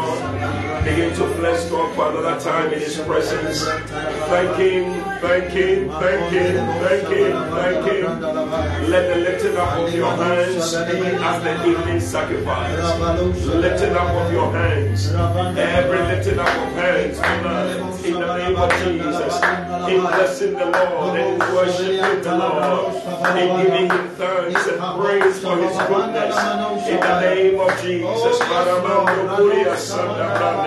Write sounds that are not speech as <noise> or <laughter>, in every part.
God. Begin to bless God for another time in His presence. Thank Him, thank Him, thank Him, thank Him, thank Him. Let the lifting up of your hands be as the evening sacrifice. Lifting up of your hands. Every lifting up of hands tonight in the name of Jesus. In blessing the Lord and worshiping the Lord. In giving Him thanks and praise for His goodness. In the name of Jesus.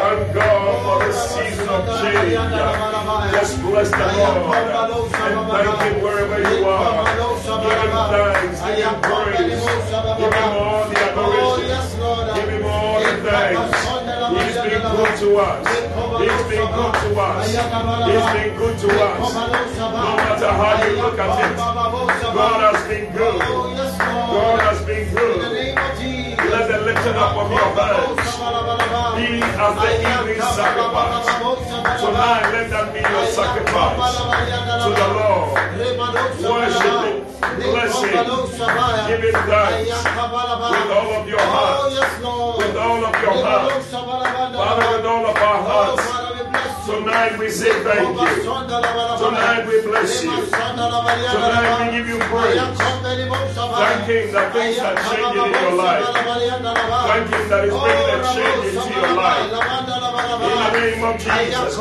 Thank God for the season of change. Just bless the Lord and thank Him wherever you are. Give Him thanks, give Him praise, give Him all the adoration, give Him all the thanks. He's been good to us. He's been good to us. He's been good to us. No matter how you look at it, God has been good. God has been good. Lifting up of your hands be as the evening sacrifice. Tonight, let that be your sacrifice to the Lord. Worship Him, bless Him, give Him thanks with all of your heart, with all of your heart, Father, with all of our hearts. Tonight we say thank you. Tonight we bless you. Tonight we give you praise. Thank Him that things are changing in your life. Thank Him that is bringing a change into your life. In the name of Jesus.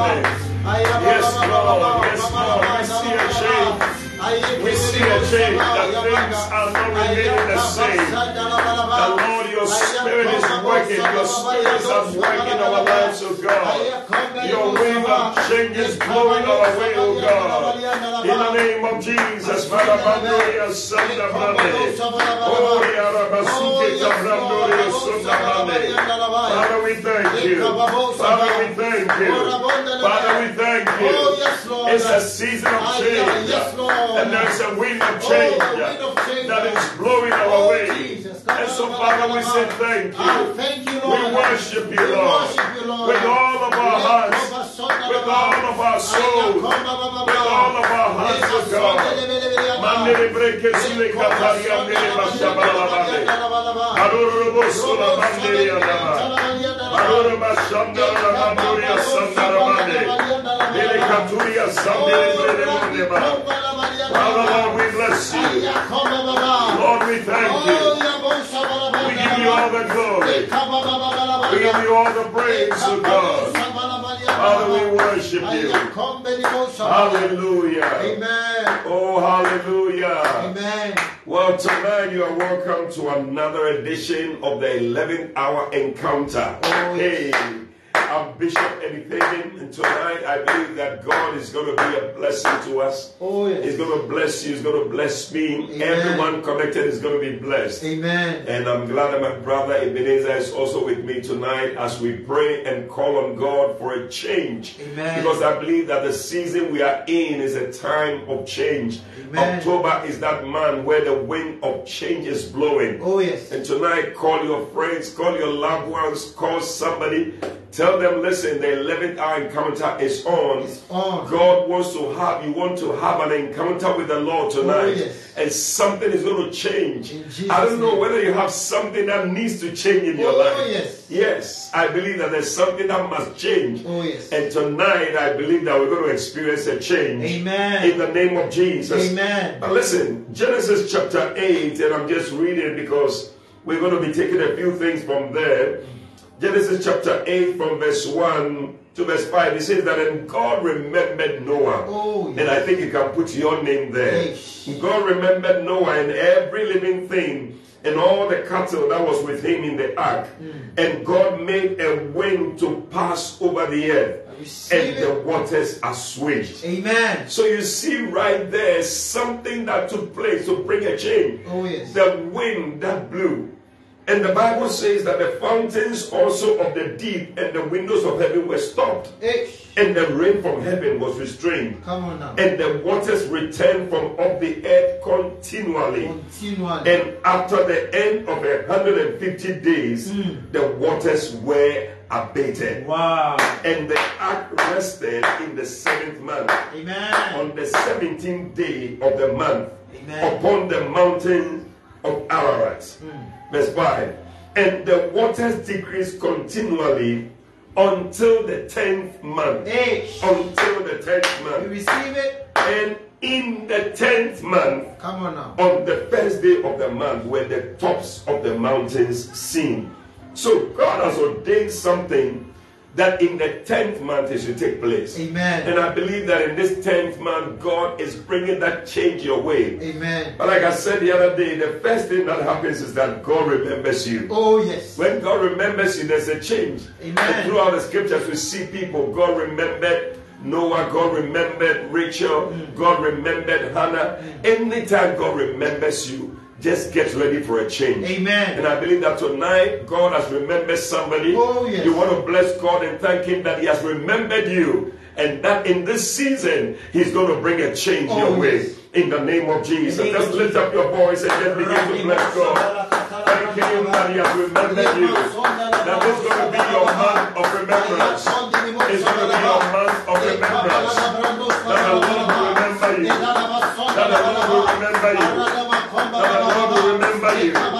Yes, Lord. Yes, Lord. We see a change. We see a change that things are not remaining the same. The Lord, your spirit is working. Your spirit is at work in our lives, oh God. Your wind of change is blowing our way, oh God. In the name of Jesus, Marabandoria Santa Brande. Oh, Yarabasuke Brande. Father, we thank you. Father, we thank you. Father, we thank you. It's a season of change. And there's a wind of change that is blowing our way. And so, Father, we say thank you. thank you We worship you, Lord, with all of our hearts, with all of our souls, with all of our hearts, oh God. Mandere breke sile kataria mere bashabala bade. Aruru bosula mandere adama. Aruru bashandara manduria sandara bade. Dele katuria sandere brede mundeba. Father, we bless you. Lord, we thank you. We give you all the glory. We give you all the praise, oh God. Father, we worship you. Hallelujah. Amen. Oh, hallelujah. Amen. Well, tonight you are welcome to another edition of the 11th hour encounter. Oh, Hey, I'm Bishop Eddie Fabin, and tonight I believe that God is going to be a blessing to us. Oh, He's going to bless you, He's going to bless me. Amen. Everyone connected is going to be blessed. Amen. And I'm glad that my brother Ebenezer is also with me tonight as we pray and call on God for a change. Amen. Because I believe that the season we are in is a time of change. Amen. October is that month where the wind of change is blowing. Oh, yes. And tonight, call your friends, call your loved ones, call somebody. Tell them, listen, the 11th hour encounter is on. It's on. God wants to have, you want to have an encounter with the Lord tonight. Oh, yes. And something is going to change. I don't know name. whether you have something that needs to change in your Oh, life. yes. Yes, I believe that there's something that must change. Oh, yes. And tonight, I believe that we're going to experience a change. Amen. In the name of Jesus. Amen. Now listen, Genesis chapter 8, and I'm just reading because we're going to be taking a few things from there. Genesis chapter 8 from verse 1 to verse 5, it says that, and God remembered Noah. Oh, yes. And I think you can put your name there. Yes. God remembered Noah and every living thing and all the cattle that was with him in the ark. Hmm. And God made a wind to pass over the earth. and the waters assuaged. Amen. So you see right there something that took place to bring a change. Oh, yes. The wind that blew. And the Bible says that the fountains also of the deep and the windows of heaven were stopped. And the rain from heaven was restrained. come on now. And the waters returned from off the earth continually. Continually. And after the end of a 150 days, hmm. the waters were abated. Wow. And the ark rested in the seventh month, Amen. on the 17th day of the month, Amen. upon the mountain of Ararat. Hmm. Verse 5. And the waters decreased continually until the 10th month. Hey, Until the 10th month. you receive it? And in the 10th month, Come on now. on the first day of the month were the tops of the mountains seen. So God has ordained something that in the 10th month it should take place. Amen. And I believe that in this 10th month, God is bringing that change your way. Amen. But like I said the other day, the first thing that happens is that God remembers you. Oh, yes. When God remembers you, there's a change. Amen. And throughout the scriptures, we see people. God remembered Noah. God remembered Rachel. Mm. God remembered Hannah. Anytime God remembers you, just get ready for a change. Amen. And I believe that tonight God has remembered somebody. Oh, yes. You want to bless God and thank Him that He has remembered you. And that in this season, He's going to bring a change Oh, your way. yes. In the name of Jesus. Just lift up your voice and just begin to bless God. Thank Him that He has remembered you. That this is going to be your month of remembrance. It's going to be your month of remembrance. That the Lord will remember you. That the Lord will remember you. Lord will remember you.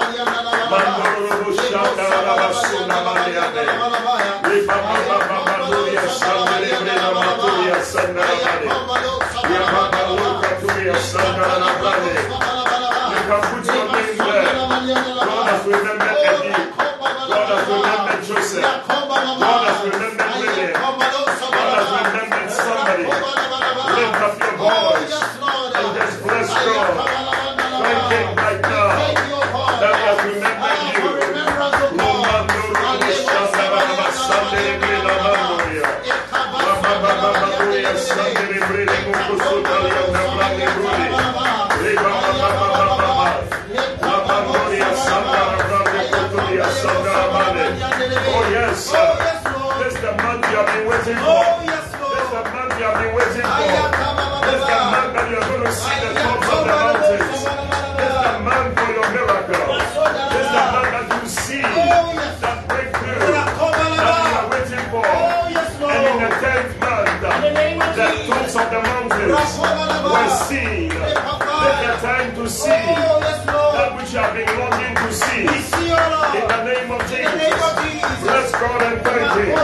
Mountains were seen. Take the time to see that which you have been longing to see. In the name of Jesus, bless God and thank Him.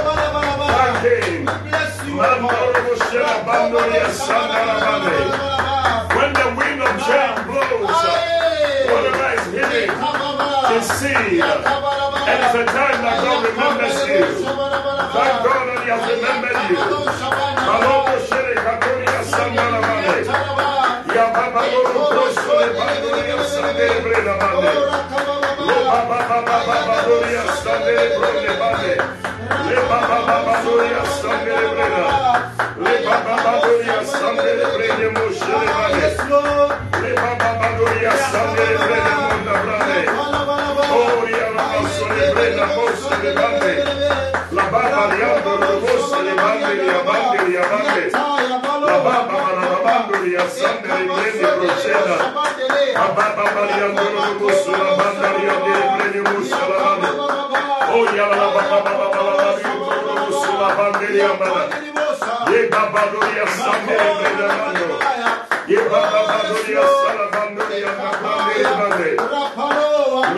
Thank Him. Mandoro Shela Bandoria Sandara Mane. When the wind of change blows, whatever is hidden is seen. And it's a time that God remembers you. Thank God that He has remembered you. Malobo Shele Katoria Sandara Mane. Ya Baba Loro Prosto Le Bandoria Sandere Brena Mane. Lo Baba Baba Baba Doria Sandere Brene Mane. Le Baba Baba Doria Sandere Brena. Le Baba Baba Doria Sandere Brene Moshe Le Mane. Le Baba Baba Doria Sandere Brene Monda Brane. Oria Ramasso Le Brena Moshe Le Mane. La Baba Liando Robosse Le Mane Le Abande Le Abande. La Baba Manamando Le Asandere Brene Proceda. La Baba Mariando Robosso La Banda Liandere Brene Moshe La Mane. Oria La Baba Baba Baba Liando La Bande Le Abande. Ye Baba Doria Sandere Brene Mano. Ye Baba Doria Salabandoria Napande Mane. Luka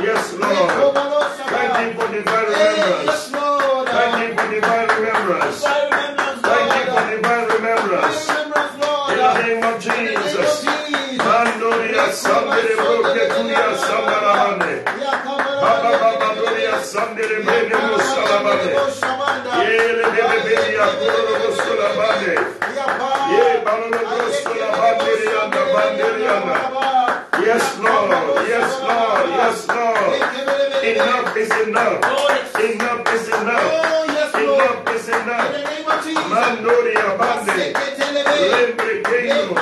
Yes, Lord. Thank you for divine remembrance. Thank you for divine remembrance. Yes, Lord. Yes, Lord. Yes, Lord. Enough is enough. Enough is enough. Enough is enough. Mandoria Bande. Lembre Keino.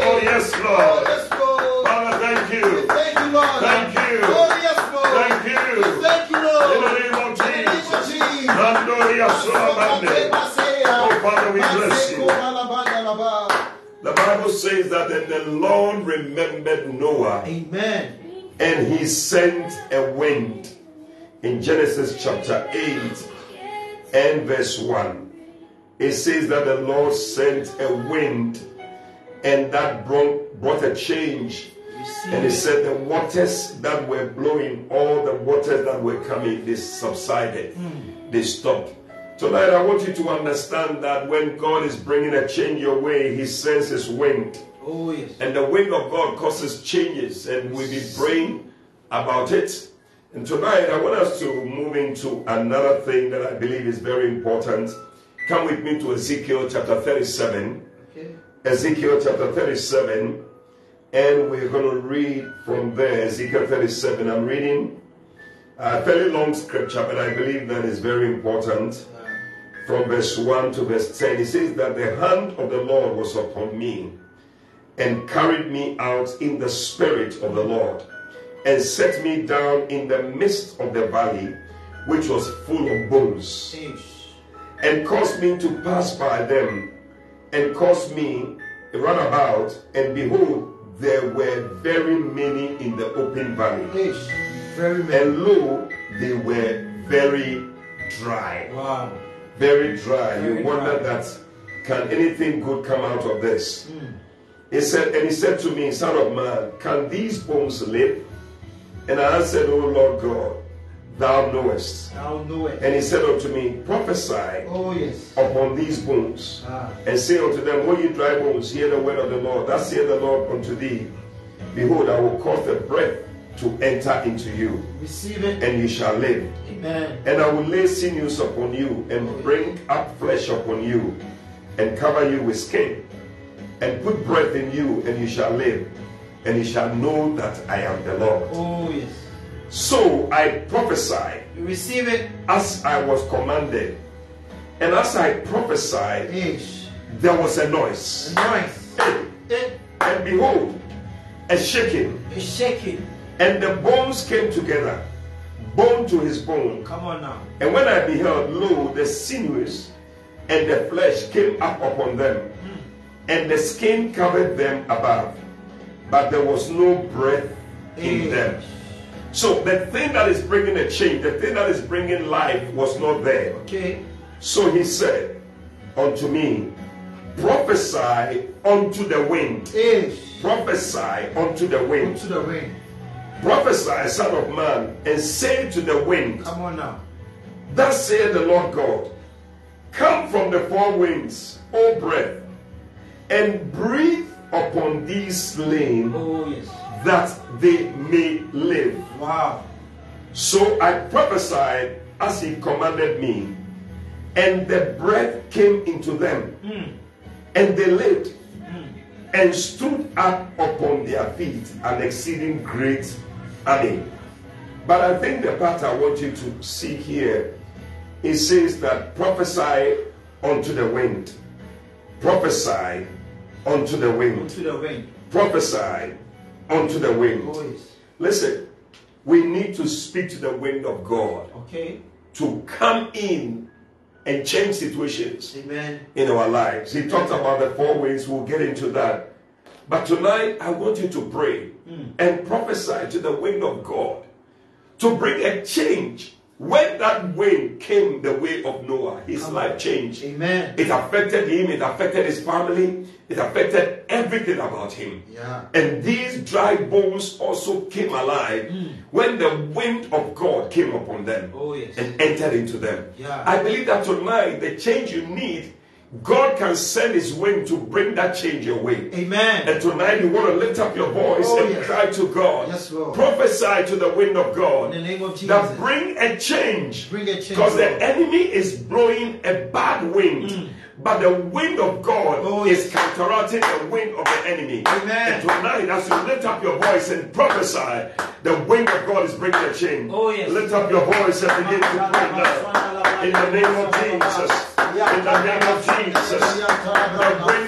Oh yes, Lord. Father, thank you. Thank you. Thank you. In the name of Jesus. Mandoria Solabande. Oh Father, we bless you. The Bible the Lord remembered Noah Amen. and he sent a wind in Genesis chapter 8 and verse 1. It says that the Lord sent a wind and that brought, brought a change. And he said the waters that were blowing, all the waters that were coming, they subsided. Hmm. They stopped. Tonight, I want you to understand that when God is bringing a change your way, He sends His wind. Oh, yes. And the wind of God causes changes, and we'll be praying about it. And tonight, I want us to move into another thing that I believe is very important. Come with me to Ezekiel chapter 37. Okay. Ezekiel chapter 37, and we're going to read from there. Ezekiel 37. I'm reading a fairly long scripture, but I believe that is very important. From verse 1 to verse 10, it says that the hand of the Lord was upon me and carried me out in the spirit of the Lord and set me down in the midst of the valley, which was full of bones and caused me to pass by them, and caused me to run about, and behold, there were very many in the open valley, Very many. and lo, they were very dry. Wow. Very dry. You wonder dry. that can anything good come out of this? Hmm. He said, and he said to me, Son of man, can these bones live? And I answered, O Lord God, thou knowest. Thou knowest. And he said unto me, Prophesy Oh, yes. upon these bones, Ah. and say unto them, O ye dry bones, hear the word of the Lord. Thus saith the Lord unto thee, Behold, I will cause the breath to enter into you, Receive it. and you shall live. Amen. And I will lay sinews upon you, and bring up flesh upon you, and cover you with skin. And put breath in you, and you shall live, and you shall know that I am the Lord. Oh, yes. So I prophesied You receive it. as I was commanded, and as I prophesied, Ish. there was a noise. Noise. Hey, It and behold, a shaking, A shaking. and the bones came together, bone to his bone. Come on now. And when I beheld, lo, the sinews and the flesh came up upon them, and the skin covered them above, but there was no breath in mm. them. So the thing that is bringing a change, the thing that is bringing life was not there. Okay. So he said unto me, Prophesy unto the wind, Ish. prophesy unto the wind, To the wind. prophesy, son of man, and say to the wind, Come on now. Thus saith the Lord God, Come from the four winds, O breath, and breathe upon these slain Oh, yes. that they may live. Wow. So I prophesied as he commanded me, and the breath came into them, hmm. and they lived, hmm. and stood up upon their feet, an exceeding great army. But I think the part I want you to see here, it says that prophesy unto the wind, prophesy unto the wind, To the wind. prophesy unto the wind. Oh, yes. Listen, we need to speak to the wind of God Okay. to come in and change situations Amen. in our lives. He talked about the four ways, we'll get into that. But tonight, I want you to pray hmm. and prophesy to the wind of God to bring a change. When that wind came the way of Noah, his life changed. Amen. It affected him, it affected his family, it affected everything about him. Yeah. And these dry bones also came alive hmm. when the wind of God came upon them Oh, yes. and entered into them. Yeah. I believe that tonight, the change you need, God can send His wind to bring that change your way. Amen. And tonight you want to lift up your voice Oh, and yes. cry to God. Yes, Lord. Prophesy to the wind of God. In the name of Jesus. That bring a change. Bring a change, Because the enemy is blowing a bad wind. Mm. But the wind of God Oh, is counteracting the wind of the enemy. Amen. And tonight, as you lift up your voice and prophesy, the wind of God is breaking the change. Oh, yes. Lift up your voice and begin to pray now. In the name of Jesus. In the name of Jesus. The wind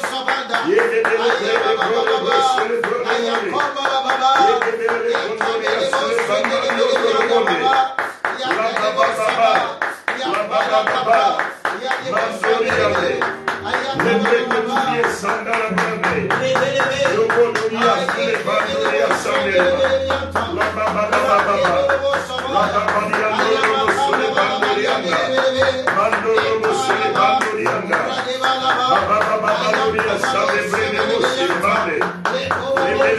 Brode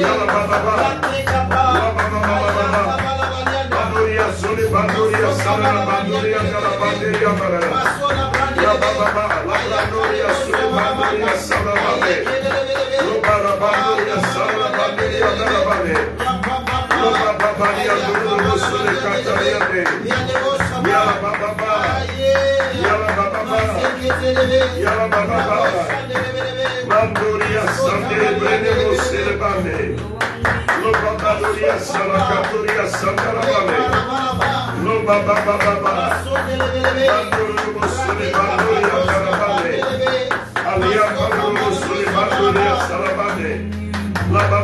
Yalla baba baba. Yalla baba baba. Cantoria Sandere Brene Sere Bane. Loba Badoria Sala Cantoria Sandara Bane. Loba Baba Baba. Bandoria Sere Bandoria Carabane. Alia Bandoria Sere Bandoria Salabane. Laba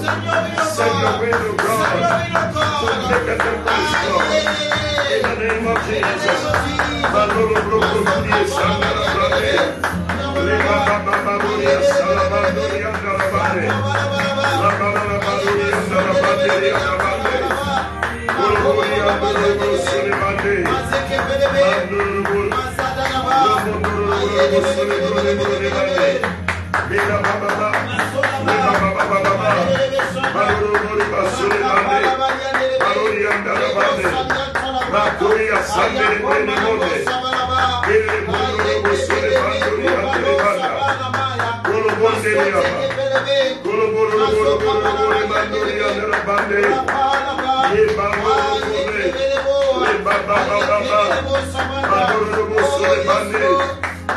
Send O God. In the name of Jesus. Bande. Ye baba bore. Le baba baba baba. Mandoro boro sulibande.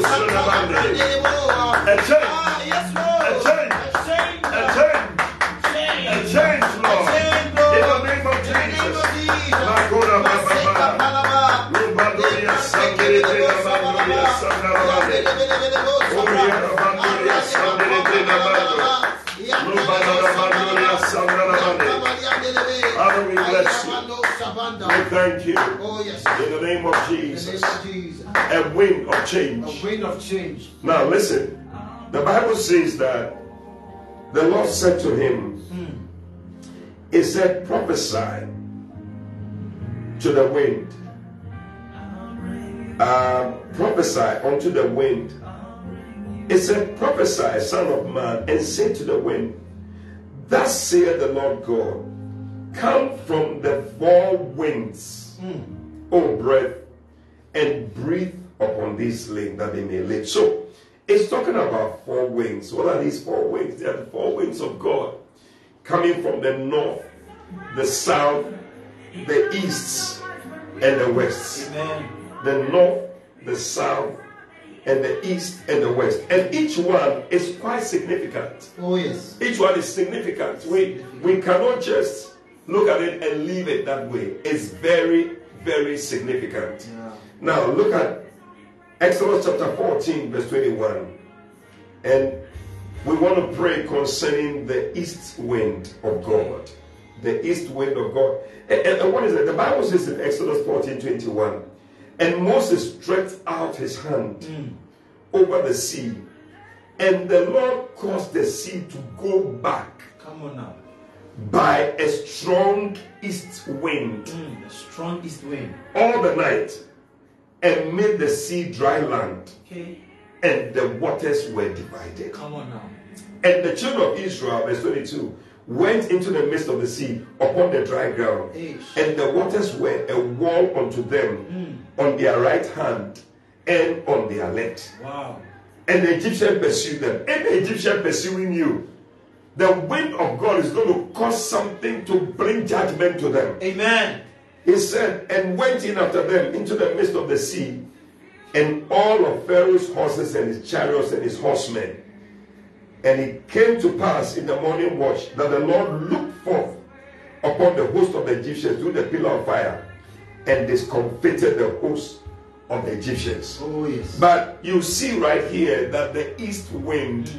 A change. A change. A change. A change, We thank you. Oh, yes. In the name of Jesus. name of Jesus. A wind of A change. wind of change. Now listen. The Bible says that the Lord said to him, He said, prophesy to the wind. Uh, prophesy unto the wind. It said, prophesy, son of man, and say to the wind, Thus saith the Lord God, come from the four winds, hmm. O breath, and breathe upon this land that they may live. So it's talking about four winds. What are these four winds? They are the four winds of God coming from the north, the south, the east, and the west. Amen. The north, the south, and the east and the west. And each one is quite significant. Oh, yes. Each one is significant. We we cannot just look at it and leave it that way. It's very, very significant. Yeah. Now look at Exodus chapter 14, verse 21. And we want to pray concerning the east wind of God. The east wind of God. And, and- and what is it? The Bible says in Exodus 14, 21. And Moses stretched out his hand mm. over the sea. And the Lord caused the sea to go back Come on now. By a strong east wind Mm, the strong east wind. all the night and made the sea dry land, Okay. and the waters were divided. Come on now. And the children of Israel, verse 22, went into the midst of the sea upon the dry ground, Eish. and the waters were a wall unto them on their right hand and on their left. Wow. And the Egyptian pursued them. Any Egyptian pursuing you, the wind of God is going to cause something to bring judgment to them. Amen. He said, and went in after them into the midst of the sea, and all of Pharaoh's horses and his chariots and his horsemen. And it came to pass in the morning watch that the Lord looked forth upon the host of the Egyptians through the pillar of fire and discomfited the host of the Egyptians. Oh yes. But you see right here that the east wind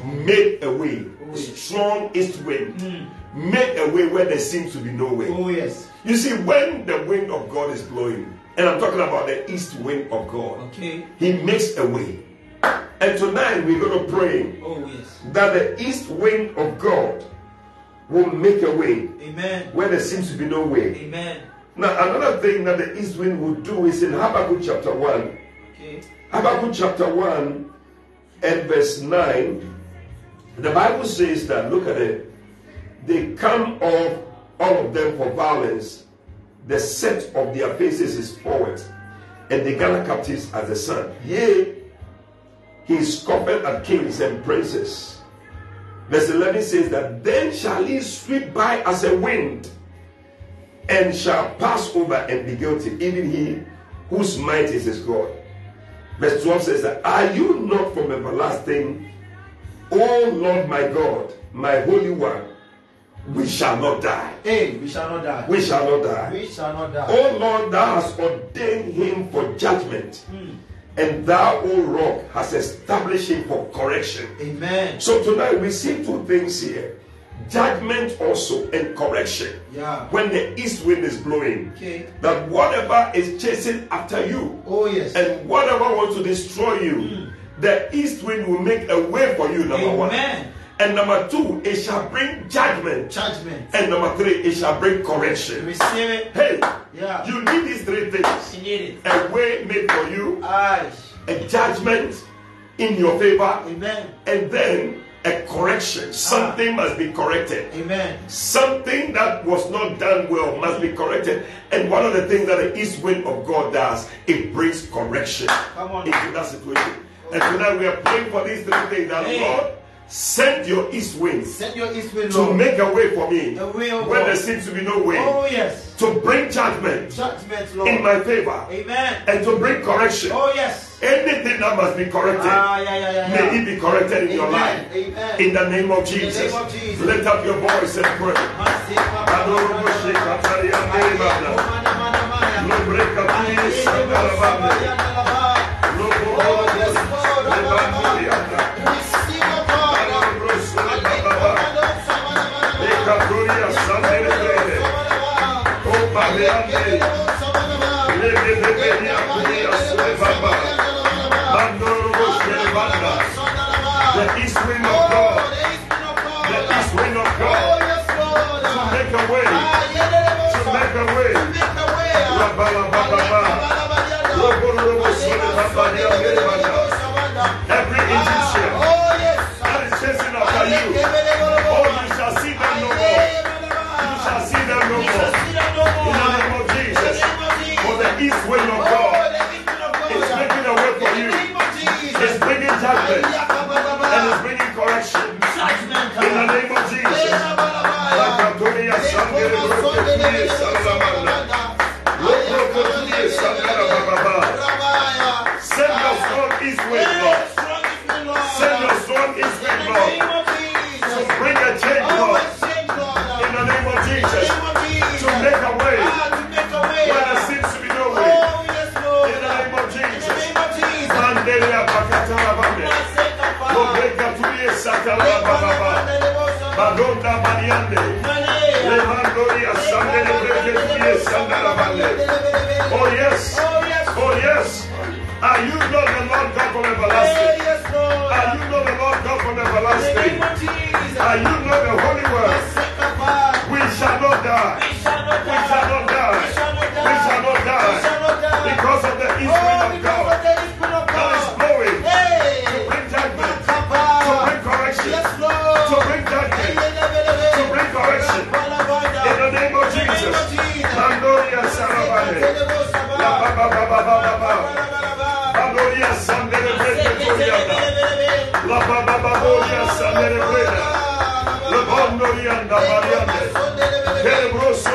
Mm, made a way. Strong east wind hmm. made a way where there seems to be no way. Oh yes. You see, when the wind of God is blowing, and I'm talking about the east wind of God, Okay. He makes a way. And tonight we're going to pray Oh yes. that the east wind of God will make a way Amen. where there seems to be no way. Amen. Now, another thing that the east wind will do is in Habakkuk chapter 1. Okay. Habakkuk chapter 1 and verse 9, the Bible says that, look at it, they come off, all of them for violence. The set of their faces is forward, and they gather captives as the sun. Yea, he scoffed at kings and princes. Verse 11 says that, then shall he sweep by as a wind, and shall pass over and be guilty, even he whose might is his God. Verse 12 says that, Are you not from everlasting, O Lord my God, my Holy One? We shall not die. Hey, we shall not die. We shall not die. We shall not die. O Lord, thou hast ordained him for judgment, hmm. and thou, O rock, has established him for correction. Amen. So tonight we see two things here judgment also and correction. Yeah. When the east wind is blowing, Okay. that whatever is chasing after you, Oh yes. and whatever wants to destroy you, hmm. The east wind will make a way for you, number one. And number two, it shall bring judgment. Judgment. And number three, it shall bring correction. Receive it. Hey, Yeah. you need these three things You need it. a way made for you, Aye. a judgment in your favor, Amen. and then a correction. Ah. Something must be corrected. Amen. Something that was not done well must be corrected. And one of the things that the east wind of God does, it brings correction Come on. into that situation. And tonight we are praying for these three things that Hey. Lord, send your east wind Send your east wind, to make a way for me oh where there seems to be no way, Oh yes. to bring judgment Judgment, Lord. in my favor, Amen. and to bring correction. Oh yes. Anything that must be corrected, Ah yeah yeah yeah. may it be corrected in your life. Amen. In the name of the name Jesus. of Jesus. Lift up your voice and pray. The east wind Oh yes. Oh yes. Oh yes. Are you not the Lord God from everlasting? Yes, Lord. Are you not the Lord God from everlasting? Are you not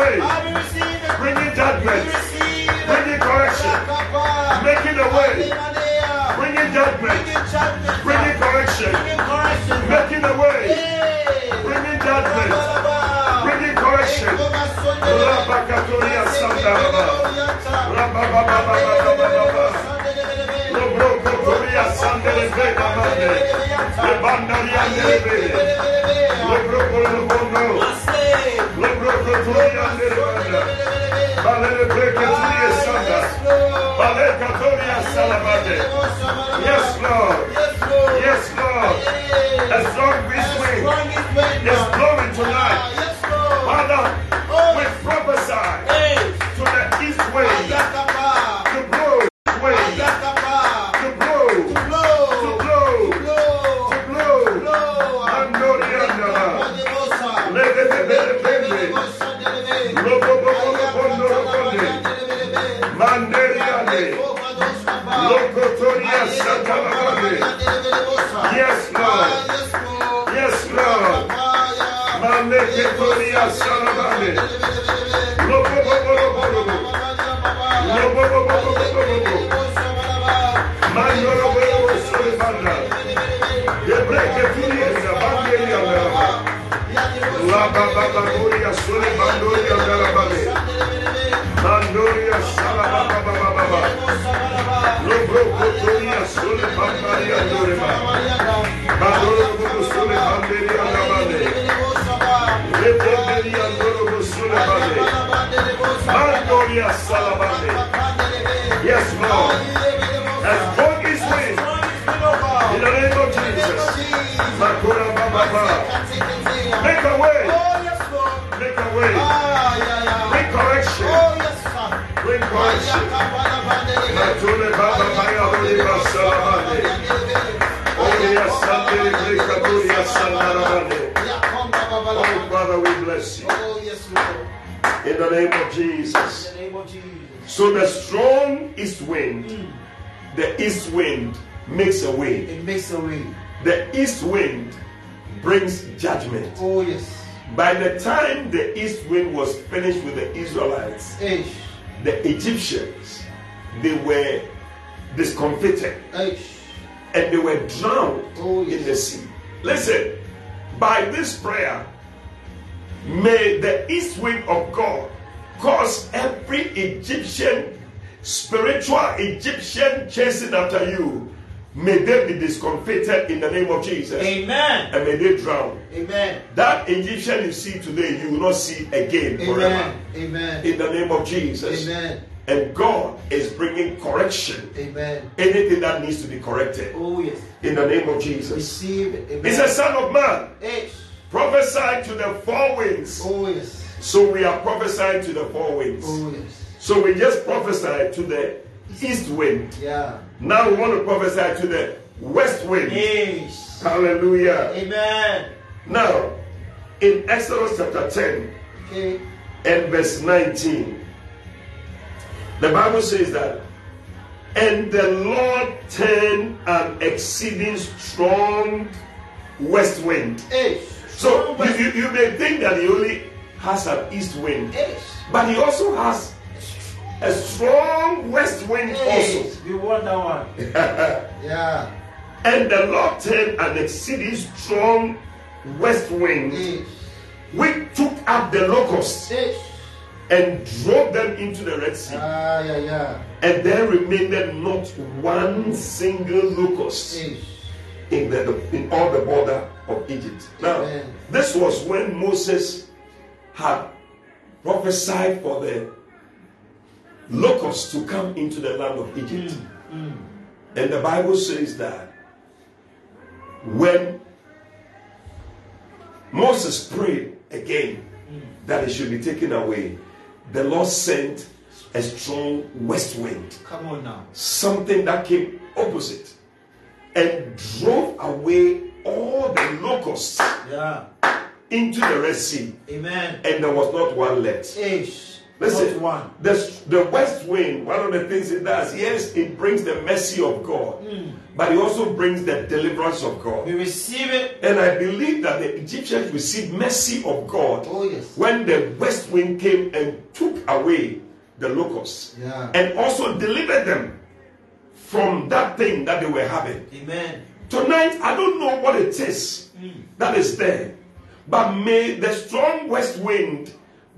way. Bringing judgment. Bringing correction. Making a way. Bringing judgment. Bringing correction. Making a way. Bringing judgment. Bringing correction. Rabakatoria Sandere. Lebandaria Nebe. Lobrokotoria Yes, Lord. Yes, Lord. A strong breeze wind is Yes, Lord. Yes, Lord. Maleketoria Salabande. Lobobobobobolobo. Lobobobobobobobo. Mandorobobo Solibanda. Debreketuria Sabanderiandaba. Lababababoria Solibandoria Dalabale. Mandoria Salabababababa. Lobrokotoria Solibandaria Doreba. Make a way. Make a way. Bring correction. Bring correction. Matule Baba Maya Oliva Salamande. Oria Sande Brekaburia Sandarabande. Oh, oh Father, we bless you. Oh, yes, Lord. In the name of Jesus. In the name of Jesus. So the strong east wind, the east wind makes a way. It makes a way. The east wind brings judgment. Oh, yes. By the time the east wind was finished with the Israelites, Ish. the Egyptians, they were discomfited Ish. and they were drowned Oh, yes. in the sea. Listen, by this prayer, may the east wind of God cause every Egyptian, spiritual Egyptian chasing after you, may they be discomfited in the name of Jesus Amen. and may they drown. Amen. That Egyptian you see today, you will not see again forever. Amen. Amen. In the name of Jesus. Amen. And God is bringing correction. Amen. Anything that needs to be corrected. Oh, yes. In the name of Jesus. Receive it. Amen. He said, Son of man, Ish. prophesy to the four winds. Oh, yes. So we are prophesying to the four winds. Oh, yes. So we just prophesied to the east wind. Yeah. Now we want to prophesy to the west wind. Ish. Hallelujah. Amen. Now, in Exodus chapter 10 Okay. and verse 19, the Bible says that, and the Lord turned an exceeding strong west wind. Ish. So you, you, you may think that he only has an east wind, Ish. but he also has a strong west wind also. You want that one? <laughs> Yeah. And the Lord turned an exceeding strong west wind, Ish. which took up the locusts Ish. and drove them into the Red Sea. Ah, yeah, yeah. And there remained not one single locust Ish. in, the, in all the border of Egypt. Now, Amen. this was when Moses had prophesied for the locusts to come into the land of Egypt. And the Bible says that when Moses prayed again that it should be taken away, the Lord sent a strong west wind Come on now. something that came opposite and drove away all the locusts Yeah. into the Red Sea, Amen. and there was not one left. Ish. Listen, one. the, the west wind, one of the things it does, yes, it brings the mercy of God, hmm. but it also brings the deliverance of God. We receive it. And I believe that the Egyptians received mercy of God Oh, yes. when the west wind came and took away the locusts Yeah. and also delivered them from that thing that they were having. Amen. Tonight, I don't know what it is hmm. that is there, but may the strong west wind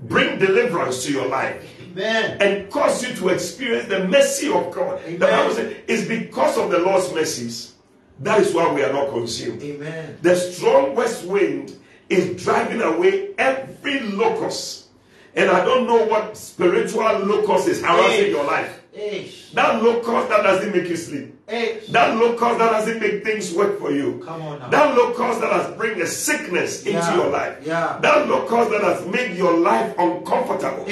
bring deliverance to your life Amen. and cause you to experience the mercy of God. The Bible says it's because of the Lord's mercies. That is why we are not consumed. Amen. The strong west wind is driving away every locust. And I don't know what spiritual locust is harassing your life. That locust that doesn't make you sleep. That locust that doesn't make things work for you. Come on now. That locust that has bring a sickness into your life. Yeah. That locust that has made your life uncomfortable.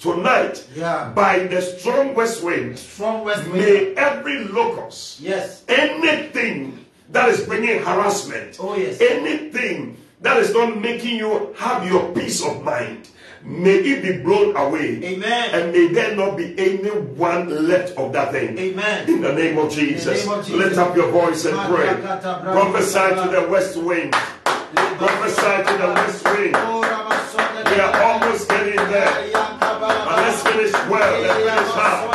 Tonight, Yeah. by the strong west wind, Strong west wind. may every locust, Yes. anything that is bringing harassment, Oh, yes. anything that is not making you have your peace of mind, may it be blown away. Amen. And may there not be anyone left of that thing. Amen. In the name of Jesus. name of Jesus. Lift up your voice and pray. Prophesy to the west wind. Prophesy to the west wind. We are almost getting there. But let's finish well. Let's finish hard.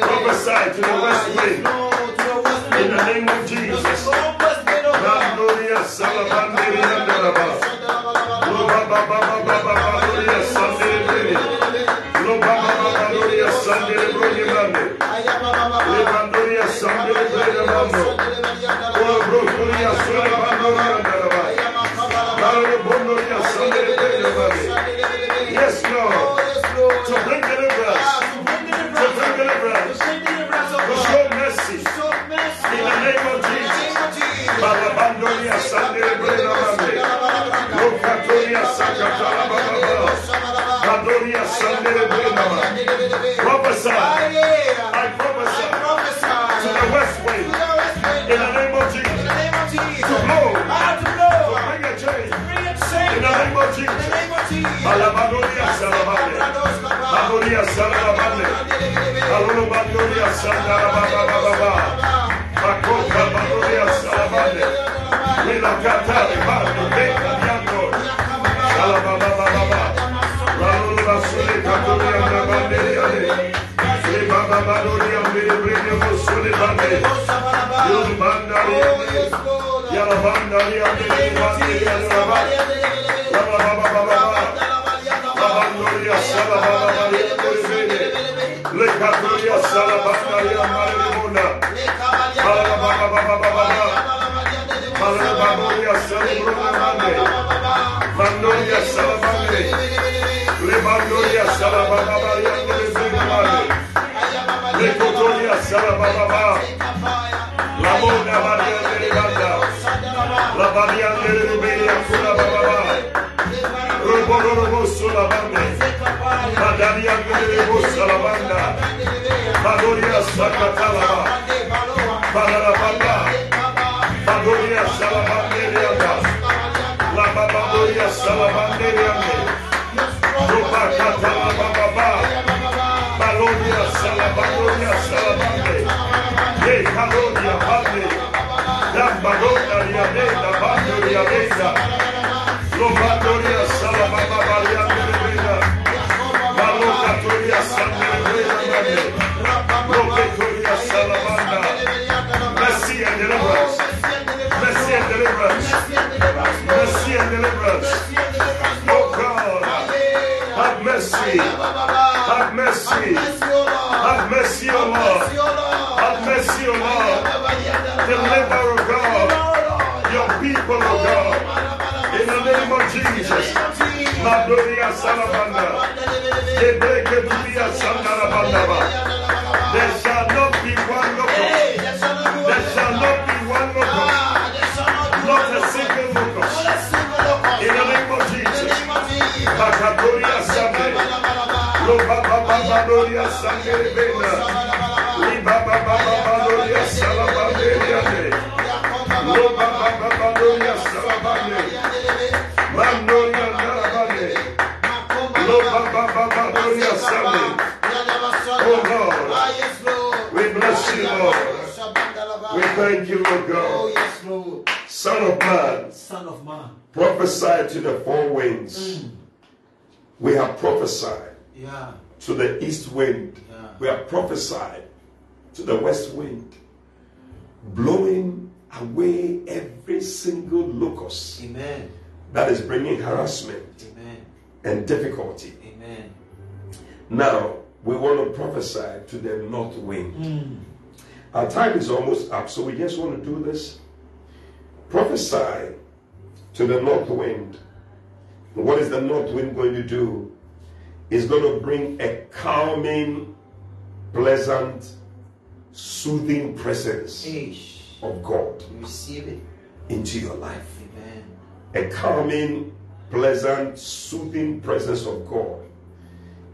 Prophesy to the west wind. In the name of Jesus. Mandoria Lebandoria Sandere Broni Mando. Bandoria Salabande. Alolo Bandoria Salababa Baba. Bando. Baba. Basule Katoria Bandoria. Baba Bandoria Bebe Musule Bande. Yulbandari. Yalabandari Bebe Bande. Baba Baba Baba. Babandoria Salababa Bebe. Lekatoria Salabanda Marimuna. Baba Baba Baba. Malabadoria Salabande. Mandoria Salabande. Baba. Roborobo Solabande. Madaria. Lobandoria Mercy and deliverance. Oh God, have mercy. Have mercy. Have mercy, O Lord. Have mercy, O Lord. Deliver, O God, your people, O God. In the name of Jesus. Madoria Salabanda. Ebreke Turia Sandarabandaba. God, we bless you, Lord. We thank you, Lord God. Oh, Son of man, Son of man, prophesy to the four winds. Mm we have prophesied Yeah. to the east wind. Yeah. We have prophesied to the west wind, blowing away every single locust Amen. that is bringing harassment Amen. and difficulty. Amen. Now, we want to prophesy to the north wind. Hmm. Our time is almost up, so we just want to do this. Prophesy to the north wind. What is the north wind going to do? It's going to bring a calming, pleasant, soothing presence of God receive it. into your life. Amen. a calming, pleasant, soothing presence of God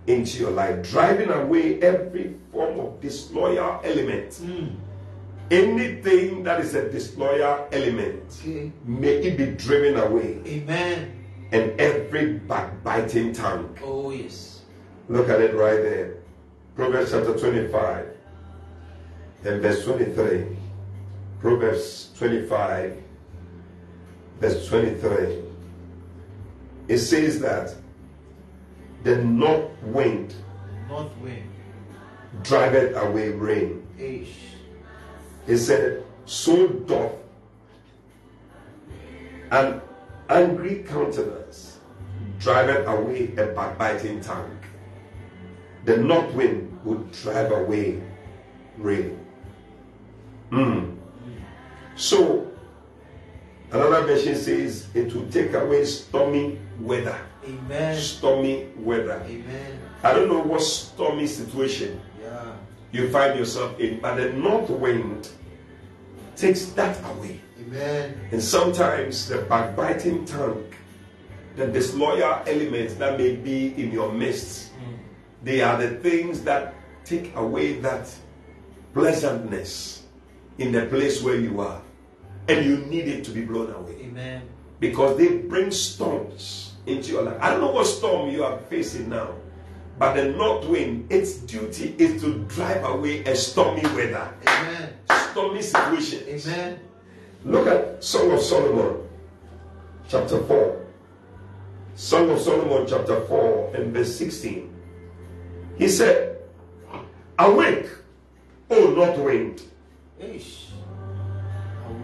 into your life, driving away every form of disloyal element. Hmm. Anything that is a disloyal element, Okay. may it be driven away, Amen. And every backbiting tongue. Oh yes. Look at it right there. Proverbs chapter 25 and verse 23. Proverbs 25, verse 23. It says that the north wind North wind. driveth away rain. Ish. He said, So doth an angry countenance driveth away a backbiting tongue. The north wind would drive away rain. Mm. So, another version says it will take away stormy weather. Amen. Stormy weather. Amen. I don't know what stormy situation Yeah. you find yourself in, but the north wind takes that away. Amen. And sometimes the backbiting tongue, the disloyal elements that may be in your midst, mm. they are the things that take away that pleasantness in the place where you are. And you need it to be blown away Amen. because they bring storms into your life. I don't know what storm you are facing now, but the north wind, its duty is to drive away a stormy weather, Amen. stormy situations. Amen. Look at Song of Solomon, chapter 4. Song of Solomon, chapter 4, and verse 16. He said, Awake, O north wind,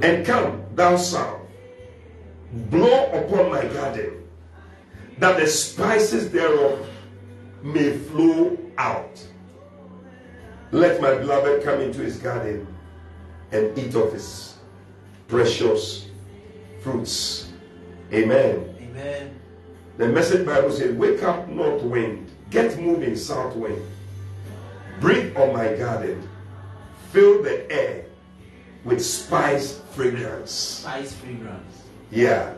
and come, thou south, blow upon my garden, that the spices thereof may flow out. Let my beloved come into his garden and eat of his precious fruits. Amen. Amen. The message Bible says, Wake up, north wind, get moving, south wind. Breathe on my garden, fill the air with spice fragrance. Spice fragrance. Yeah.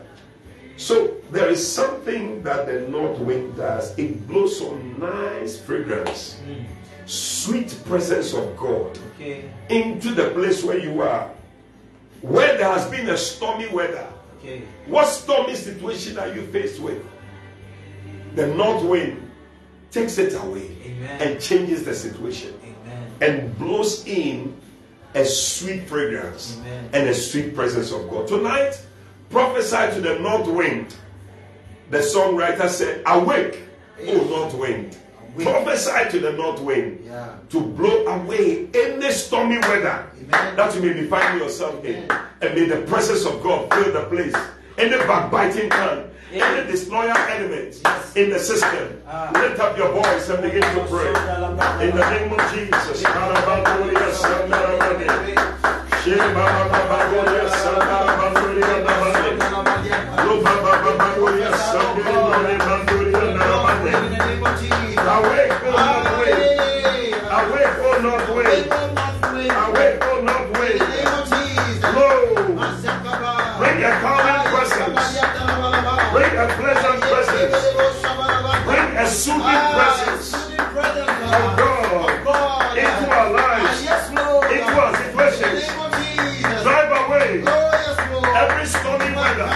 So there is something that the north wind does. It blows some nice fragrance, mm. sweet presence of God Okay. into the place where you are. Where there has been a stormy weather, Okay. what stormy situation are you faced with? The north wind takes it away Amen. and changes the situation Amen. and blows in a sweet fragrance Amen. and a sweet presence of God. Tonight, prophesy to the north wind. The songwriter said, Awake, O north wind. Awake. Prophesy to the north wind Yeah. to blow away any stormy weather Amen. that you may be finding yourself in. And may the presence of God fill the place. Any backbiting tongue, Amen. any disloyal element Yes. in the system. Ah. Lift up your voice and begin to pray. In the name of Jesus. Soothing presence of God into our lives, into our situations. Drive away every stormy weather,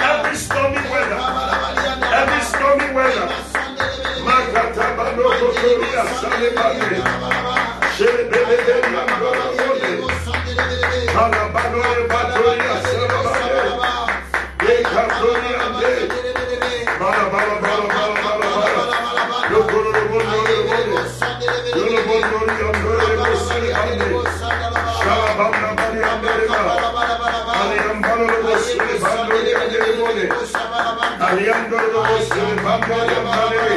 every stormy weather, every stormy weather. Aliyam balo bole bando ande.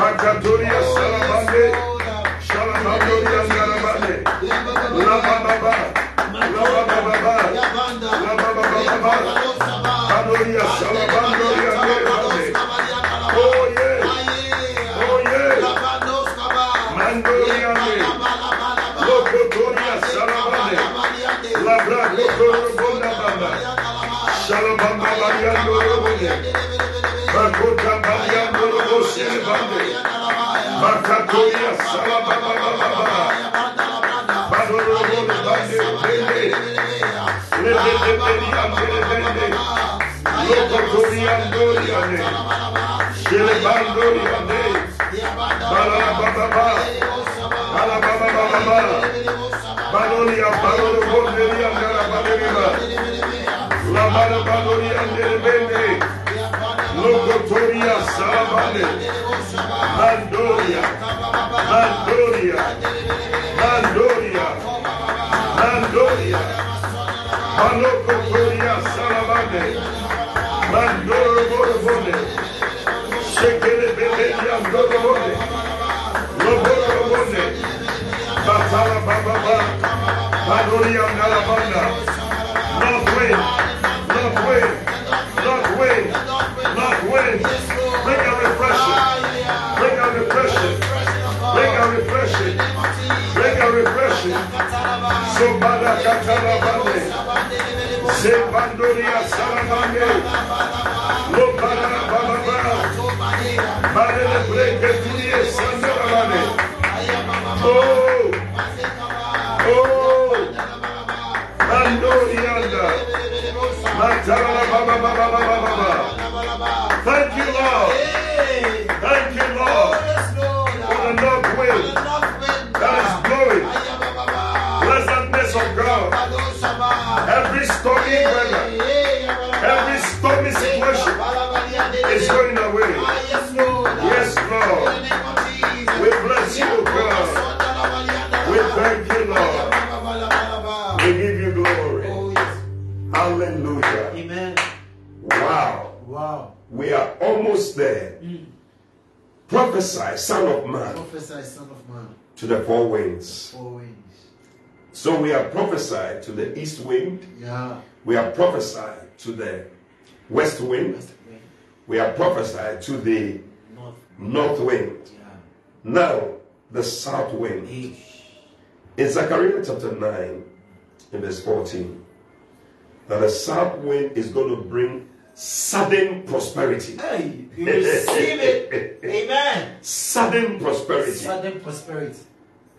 Makatoria salabande. Shalabando yandoro La ba ba ba. La ba ba ba Bariando Robose Bande. Makatoria Salabamba Baba. Badoro Robode Bande Bende. Lede Bende Yandere Bende. Lokotoria Yandere. Shelebando Yande. Bala Baba Baba. Bala Baba Baba Baba. Lokotoria Salabande. Mandoria. Mandoria. Mandoria. Mandoria. Malokotoria Salabande. Mandoro Borobone. Shekele Bebe Yandoro Bone. Loboro Bone. Batala Baba Ba. Badoria Nalabanda. North wind. North wind. North wind. Bring a refreshing. Bring a refreshing. Bring a refreshing. Bring a refreshing. Sobada Katala Bande. Zebandoria Salamande. We bless you, God. We thank you, Lord. We give you glory. Oh, Hallelujah. Amen. Wow. Wow. We are almost there. Mm. Prophesy, Son of Man, Prophesy, Son of Man. to the four winds. Four winds. So we are prophesied to the east wind. Yeah. We are prophesied to the west wind. West wind. We are prophesied to the North. wind. Now, the south wind. In Zechariah chapter 9, in verse 14, that the south wind is going to bring sudden prosperity. Hey, you receive it. <laughs> Amen. Sudden prosperity Sudden prosperity.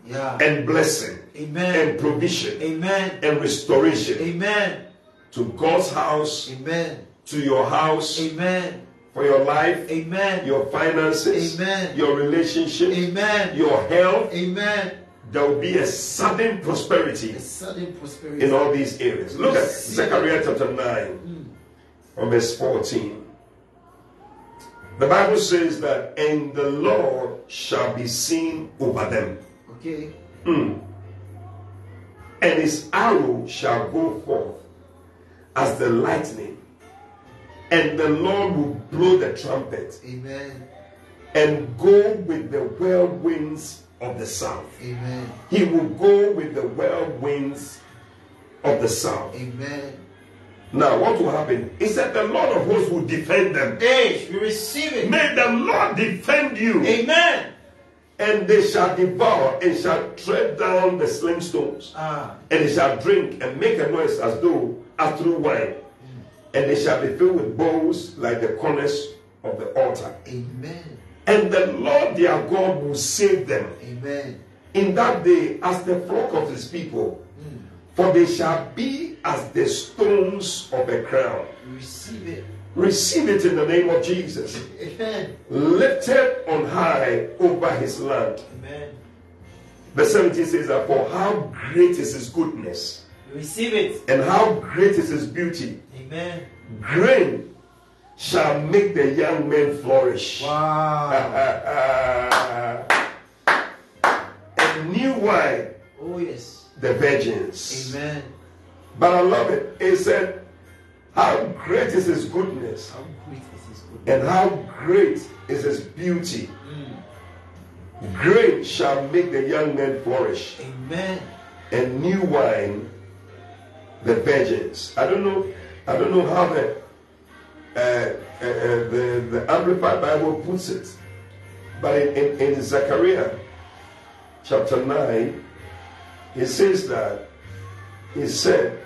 Yeah. and blessing Amen. and provision Amen. and restoration Amen. to God's house, Amen. to your house, Amen. For your life, Amen. your finances, Amen. your relationship, Amen. your health. Amen. There will be a sudden prosperity A sudden prosperity. in all these areas. Look at Zechariah chapter 9, hmm. from verse 14. The Bible says that, and the Lord shall be seen over them, Okay. Hmm. and his arrow shall go forth as the lightning, and the Lord will blow the trumpet Amen. and go with the whirlwinds of the south. Amen. He will go with the whirlwinds of the south. Amen. Now, what will happen is that the Lord of hosts will defend them. Hey, you receive it. May the Lord defend you, Amen. and they shall devour and shall tread down the sling stones, Ah. and they shall drink and make a noise as though as through wine, and they shall be filled with bowls like the corners of the altar. Amen. And the Lord their God will save them Amen. in that day as the flock of his people, hmm. for they shall be as the stones of a crown, receive it. Receive it in the name of Jesus. Amen. Lifted on high over his land. Amen. Verse 17 says that for how great is his goodness receive it. and how great is his beauty. Amen. Grain shall make the young men flourish. Wow. <laughs> and new wine, Oh, yes. the virgins. Amen. But I love it. It said, How great is his goodness How great is his goodness. and how great is his beauty. Mm. Grain shall make the young men flourish, Amen. and new wine the virgins. I don't know. I don't know how the uh, uh, uh, the, the Amplified Bible puts it, but in, in, in Zechariah chapter nine, it says that he said,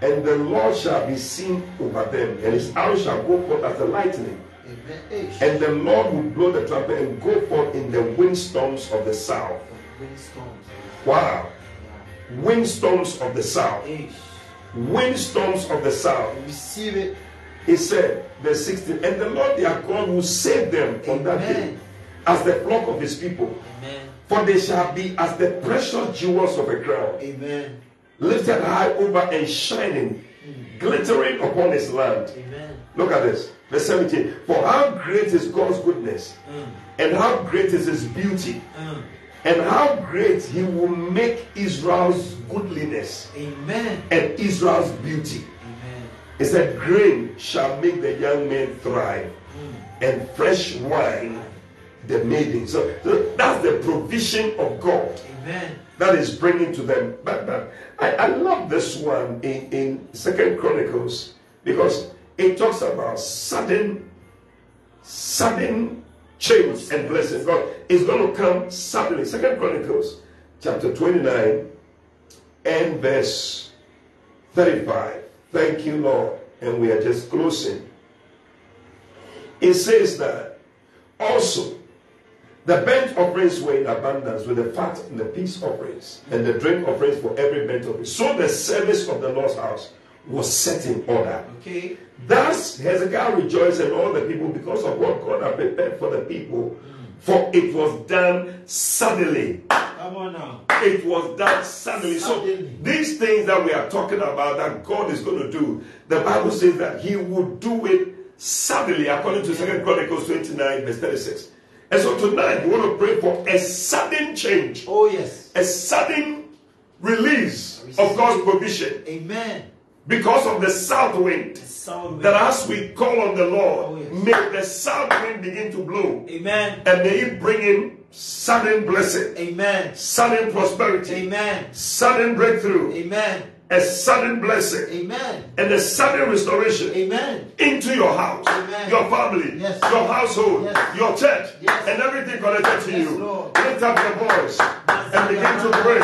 "And the Lord shall be seen over them, and His arrow shall go forth as the lightning." Amen. And the Lord will blow the trumpet and go forth in the windstorms of the south. windstorms. Wow. Yeah. Windstorms of the south. Windstorms of the south. receive it. He said, verse 16, and the Lord their God will save them from that day as the flock of his people. Amen. For they shall be as the precious jewels of a crown, Amen. lifted high over and shining, glittering upon his land. Amen. Look at this. Verse 17. For how great is God's goodness, Mm. and how great is his beauty, Mm. And how great he will make Israel's goodliness Amen. and Israel's beauty. Amen. He said, Grain shall make the young men thrive, mm. and fresh wine the maiden. So, so that's the provision of God Amen. that is bringing to them. But, but I, I love this one in, in Second Chronicles because it talks about sudden, sudden change and blessing. God is going to come suddenly. Second Chronicles chapter 29 and verse 35. Thank you, Lord. And we are just closing. It says that also the burnt offerings were in abundance with the fat and the peace offerings and the drink offerings for every burnt offering. So the service of the Lord's house was set in order. Okay. Thus Hezekiah rejoiced and all the people because of what God had prepared for the people, for it was done suddenly. Come on now. It was done suddenly. So these things that we are talking about that God is going to do, the Bible says that He would do it suddenly, according to Second Chronicles 29, verse 36. And so tonight we want to pray for a sudden change, Oh, yes. a sudden release of God's provision Amen. Because of the south wind. That as we call on the Oh, Lord, yes. may the south wind begin to blow Amen. and may it bring in sudden blessing, Amen. sudden prosperity, Amen. sudden breakthrough, Amen. a sudden blessing, Amen. and a sudden restoration Amen. into your house, Amen. your family, Yes. your household, Yes. your church, Yes. and everything connected to Yes, you. Lord. Lift up your voice and begin to pray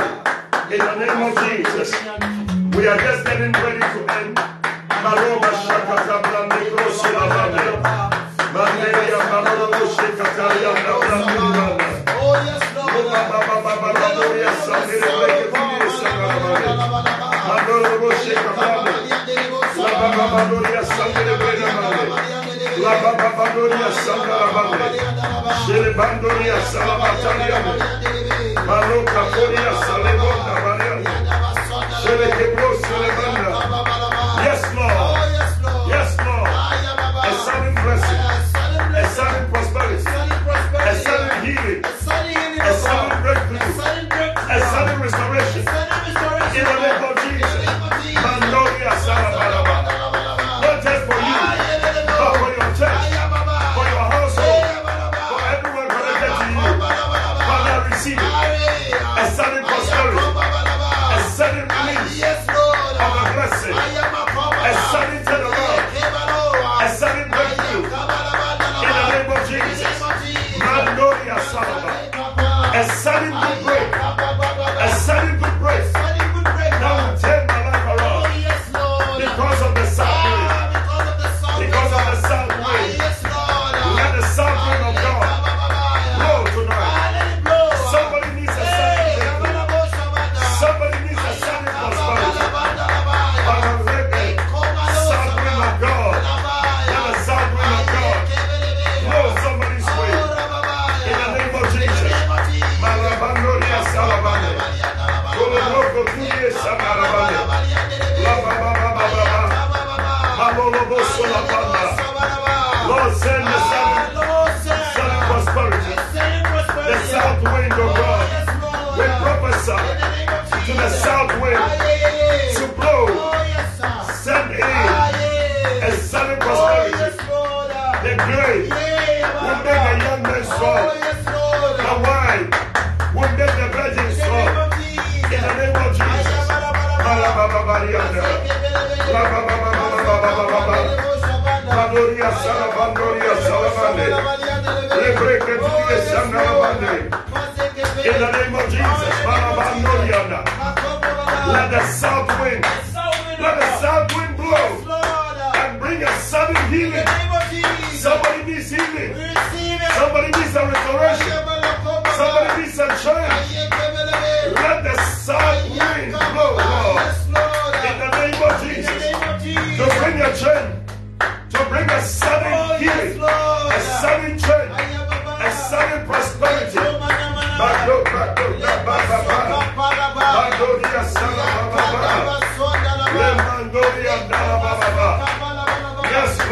in the name of Jesus. We are just getting ready to end. Maloma shakata blande krosi lavande. Manderia maloma shakataria blande. Oh, yes, Lord. Baba baba baba gloria sandere breke fide sakalavande. Mandoro shakataria. La baba baba gloria sandere breke lavande. La baba baba gloria sakalavande. Shele bandoria salavataria.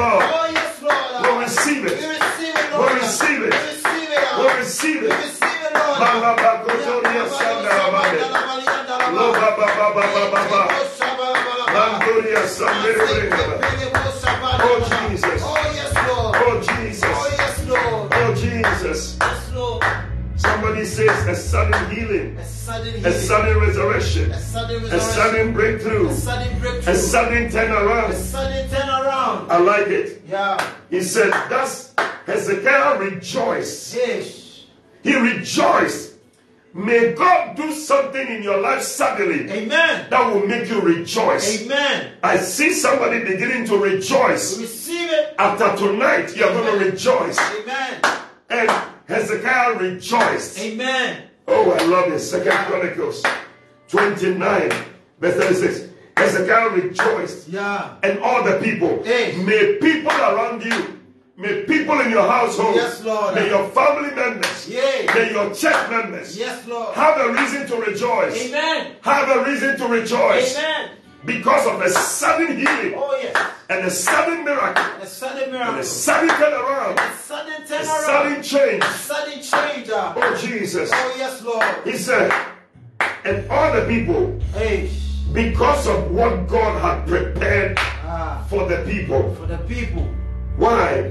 Lord. Oh, yes, Lord. We'll receive it. We it. receive it, We'll Lord. receive We it. receive it, We'll Lord. receive We it. receive it, Lord. Oh, Jesus. Oh, yes, Lord. Oh, Oh, Jesus. yes, Lord. Oh, Jesus. Yes, Lord. Somebody says a sudden healing, A sudden a healing. sudden resurrection, A sudden a resurrection. sudden breakthrough, A sudden breakthrough. a sudden A turnaround. sudden turnaround. I like it. Yeah. He said, Thus Hezekiah rejoiced. Yes. He rejoiced. May God do something in your life suddenly Amen. that will make you rejoice. Amen. I see somebody beginning to rejoice. Receive it. After tonight, you're going to rejoice. Amen. And Hezekiah rejoiced. Amen. Oh, I love it. Second Chronicles 29, verse 36. Hezekiah rejoiced, Yeah. and all the people. Yes. May people around you, may people in your household, Yes, Lord. may your family members, may your church members Yes, Lord. have a reason to rejoice. Amen. Have a reason to rejoice Amen. because of a sudden healing Oh, yes. and a sudden miracle A sudden and miracle. a sudden turnaround, A sudden turnaround. a sudden change. A Sudden change. ah. Oh, Jesus. Oh, yes, Lord. He said, and all the people, Hey. Because of what God had prepared Ah. for the people. For the people. Why?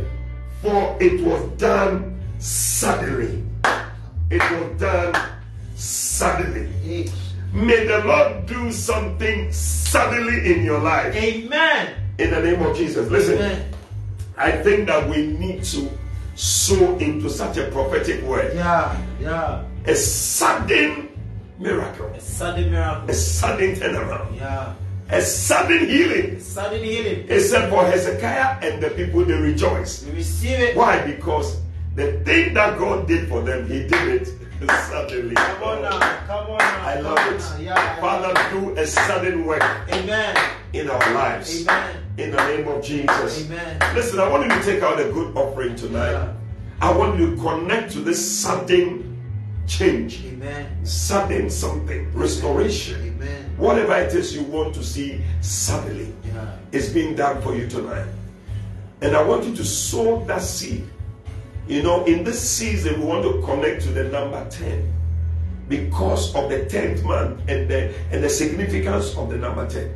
For it was done suddenly. It was done suddenly. May the Lord do something suddenly in your life. Amen. In the name of Jesus. Listen, Amen. I think that we need to sow into such a prophetic word. Yeah. Yeah. A sudden miracle, A sudden miracle. a sudden turnaround, Yeah. a sudden healing. A Sudden healing. Except for Hezekiah and the people they rejoice. We receive it. Why? Because the thing that God did for them, He did it <laughs> suddenly. Come on now. Come on now. I love it. now. Yeah. Father, do a sudden work Amen. in our lives. Amen. In the name of Jesus. Amen. Listen, I want you to take out a good offering tonight. Yeah. I want you to connect to this sudden change, Amen. sudden something, restoration. Amen. Whatever it is you want to see suddenly Yeah. is being done for you tonight. And I want you to sow that seed. You know, in this season, we want to connect to the number 10 because of the 10th month and the, and the significance of the number 10.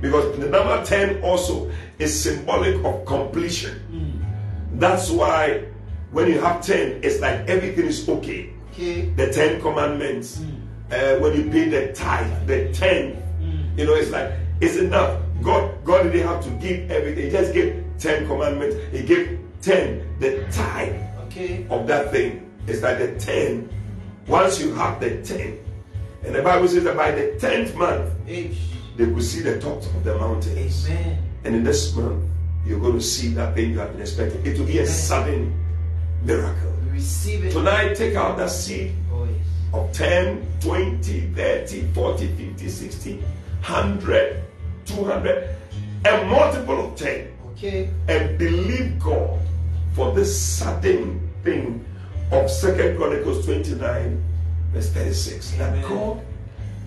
Because the number 10 also is symbolic of completion. Hmm. That's why when you have 10, it's like everything is okay Okay. the Ten Commandments, uh, when you pay the tithe, the ten, you know, it's like it's enough. God, God didn't have to give everything. He just gave ten commandments. He gave ten, the tithe Okay. of that thing. It's like the ten. Once you have the ten, and the Bible says that by the tenth month, H. they will see the tops of the mountains. Amen. And in this month, you're going to see that thing you have been expecting. It will be a sudden miracle. Receive it. Tonight, take out that seed Oh, yes. of 10, 20, 30, 40, 50, 60, 100, 200, a multiple of 10. Okay. And believe God for this sudden thing of Second Chronicles 29, verse 36. That God,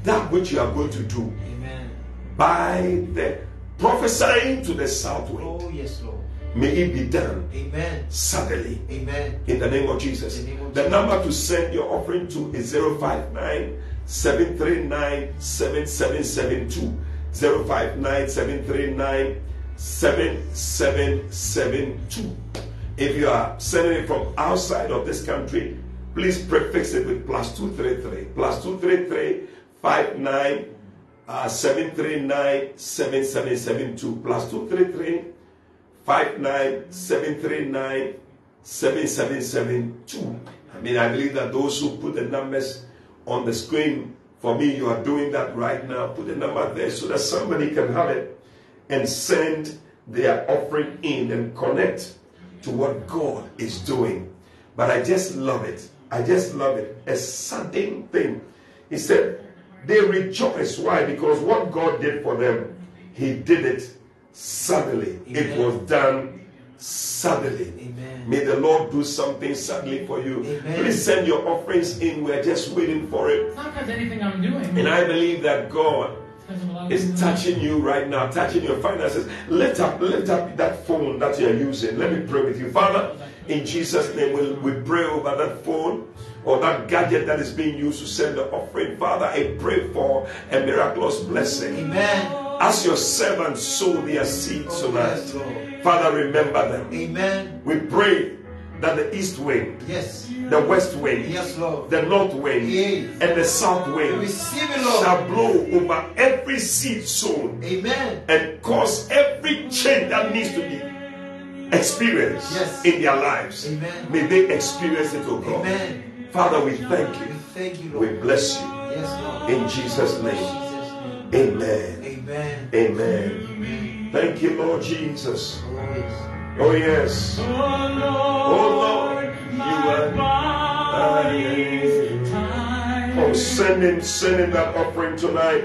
that which you are going to do Amen. by the prophesying to the south wind, Oh, yes, Lord. May it be done Amen. suddenly. Amen. In the name of Jesus. The name of The number to send your offering to is 059 739 7772. 059 739 7772. If you are sending it from outside of this country, please prefix it with plus 233. Plus 233 59 uh, 739 7772. Plus 233 59 739 7772. I mean, I believe that those who put the numbers on the screen, for me, you are doing that right now. Put the number there so that somebody can have it and send their offering in and connect to what God is doing. But I just love it. I just love it. A sudden thing. He said, they rejoice. Why? Because what God did for them, He did it suddenly. It was done suddenly. Amen. May the Lord do something suddenly for you. Amen. Please send your offerings in. We're just waiting for it. It's not because anything I'm doing. And I believe that God It's 'cause of a lot of is touching you right now, touching your finances. Lift up, lift up that phone that you're using. Let me pray with you. Father, in Jesus' name, we, we pray over that phone or that gadget that is being used to send the offering. Father, I pray for a miraculous blessing. Amen. As your servants sow their seed Oh, tonight, yes, Lord. Father, remember them. Amen. We pray that the east wind, Yes. the west wind, Yes, Lord. the north wind, Yes. and the south wind Receive it, Lord. shall blow over every seed sown Amen. and cause every change that needs to be experienced Yes. in their lives. Amen. May they experience it, oh God. Amen. Father, we thank you. thank you, We bless you. Yes, Lord. In Jesus' name. Amen. Amen. Amen. Amen. Thank you, Lord Jesus. Oh, yes. Oh Oh, Lord, oh, you are body's time. Oh, send in, send in that offering tonight.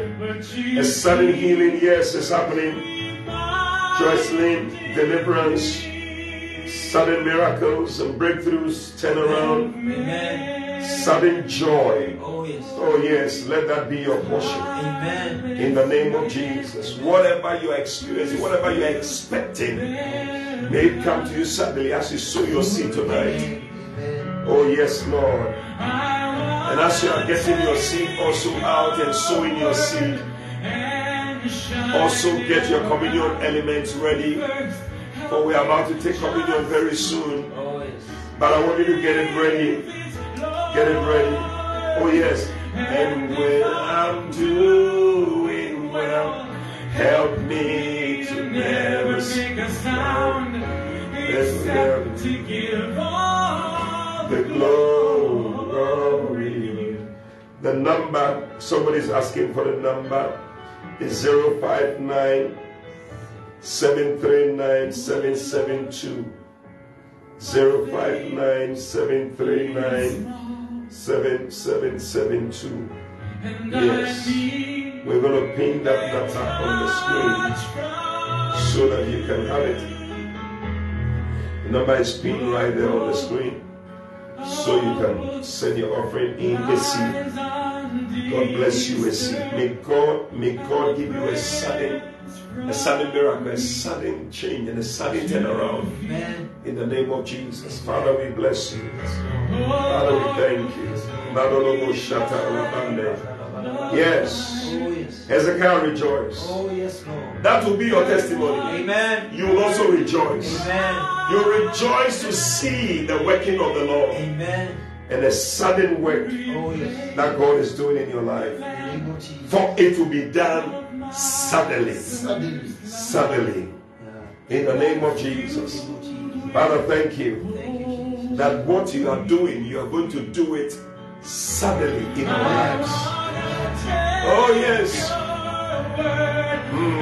A sudden healing, yes, is happening. Joycelyn, deliverance, sudden miracles and breakthroughs, turn around, Amen. sudden joy. Oh, yes. Oh, yes, let that be your portion. Amen. In the name of Jesus. Whatever you're experiencing, whatever you're expecting, may it come to you suddenly as you sow your seed tonight. Oh, yes, Lord. And as you are getting your seed also out and sowing your seed, also get your communion elements ready. For we are about to take communion very soon. But I want you to get it ready. Get it ready. Oh, yes. And when I'm doing well, help me to never make a sound except to give all the glory. The number, somebody's asking for the number, is 059 739 772. 059 739 7772. Yes. We're going to pin that data on the screen so that you can have it. The number is pinned right there on the screen so you can send your offering in a seed. God bless you a seed. May God, may God give you a sudden, a sudden miracle, a sudden change, and a sudden turnaround. In the name of Jesus. Father, we bless you. Father, we thank you. Rabande. Yes. Oh. Hezekiah rejoice. Oh, yes, Lord. That will be your testimony. Amen. You will also rejoice. Amen. You rejoice to see the working of the Lord Amen. And a sudden work Oh, yes. that God is doing in your life. The. For it will be done suddenly. Suddenly. In the name of Jesus. The. Father, thank you that what you are doing, you are going to do it suddenly in our lives. Oh, yes. Mm,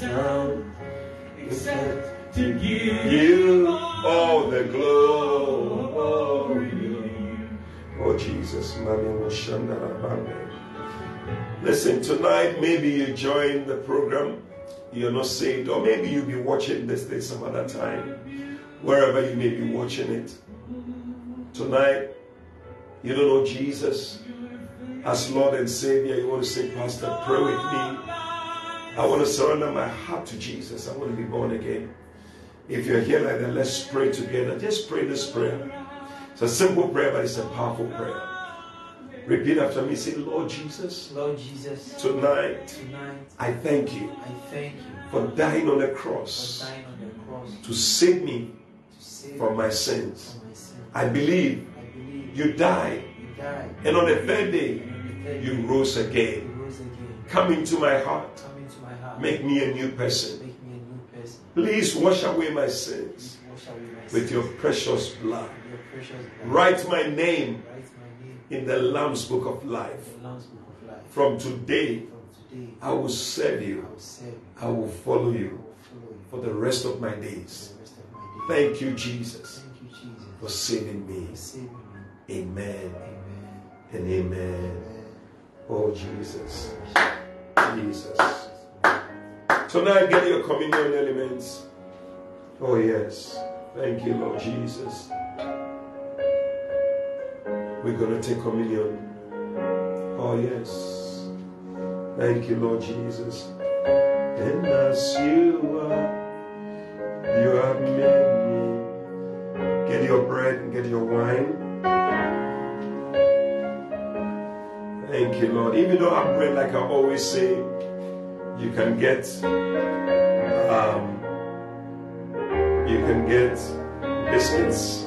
sound except to give you all the glory. Oh Jesus. Listen, tonight maybe you join the program you're not saved, or maybe you'll be watching this day some other time, wherever you may be watching it. Tonight, you don't know Jesus as Lord and Savior. You want to say, Pastor, pray with me. I want to surrender my heart to Jesus. I want to be born again. If you're here like that, let's pray together. Just pray this prayer. It's a simple prayer, but it's a powerful prayer. Repeat after me. Say, Lord Jesus, Lord Jesus, tonight tonight I thank you I thank you for dying on the cross. for dying on the cross to save me to save from my sins. from my sin. I believe I believe you died, you died and on the third day, the third you rose you rose again. Come into my heart. Make me a new person. Make me a new person. Please wash away my Please sins wash away my with your precious blood. with your precious blood. Write my name Write my name in the Lamb's Book of Life. in the Lamb's Book of Life. From today, I will serve you. will serve you. I will follow you will follow you for the rest of my days. the rest of my days. Thank you, Jesus, Thank you, Jesus, for saving me. Amen and amen. Amen. Oh, Jesus. Jesus. Tonight, get your communion elements. Oh, yes. Thank you, Lord Jesus. We're going to take communion. Oh, yes. Thank you, Lord Jesus. And as you are, you have made me. Get your bread and get your wine. Thank you, Lord. Even though I'm bread, like I always say, you can get, um, you can get biscuits.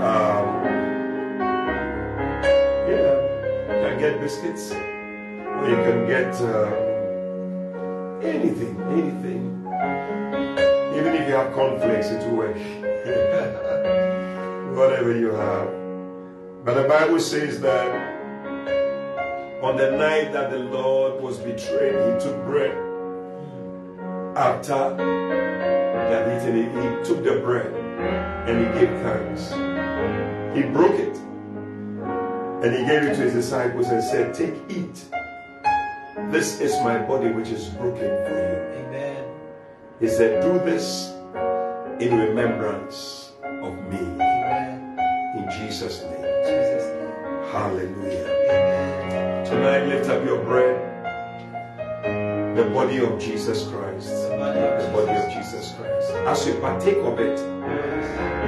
Um, yeah, you can get biscuits, or you can get um, anything, anything. Even if you have conflicts it will work. <laughs> Whatever you have. But the Bible says that on the night that the Lord was betrayed, he took bread. After he had eaten it, he took the bread and he gave thanks. He broke it and he gave it to his disciples and said, Take, eat. This is my body which is broken for you. Amen. He said, Do this in remembrance of me. Amen. In Jesus' name. In Jesus' name. Hallelujah. Tonight, lift up your bread. The body of Jesus Christ. The body of The body of Jesus. Christ. As you partake of it,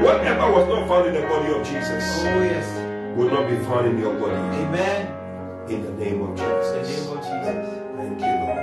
whatever was not found in the body of Jesus Oh, yes. will not be found in your body. Amen. In the name of Jesus. In the name of Jesus. Thank you, Lord.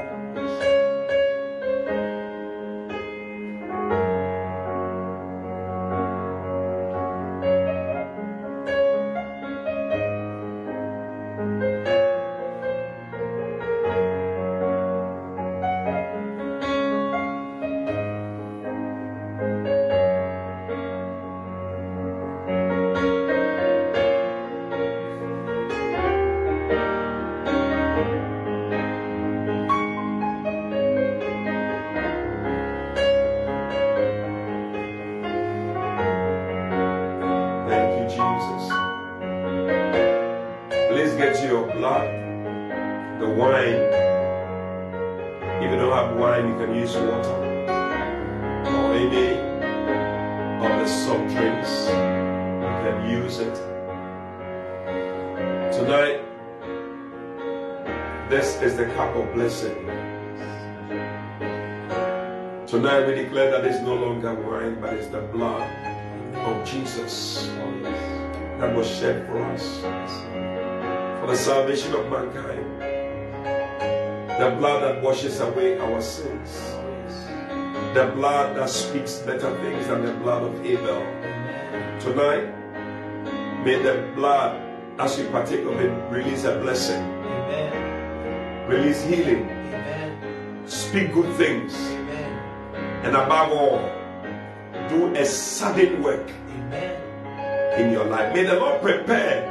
Was shed for us for the salvation of mankind. The blood that washes away our sins. The blood that speaks better things than the blood of Abel. Tonight, may the blood, as we partake of it, release a blessing, Amen. release healing, Amen. speak good things, Amen. and above all, do a sudden work Amen. In your life. May the Lord prepare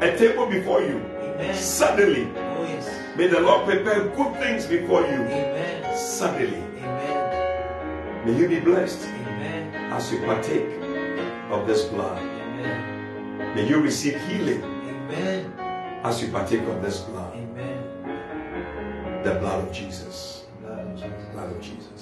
a table before you Amen. suddenly. Oh, yes. May the Lord prepare good things before you Amen. suddenly. Amen. May you be blessed Amen. as you partake of this blood. Amen. May you receive healing Amen. as you partake of this blood, Amen. the blood of Jesus. blood of Jesus. Amen.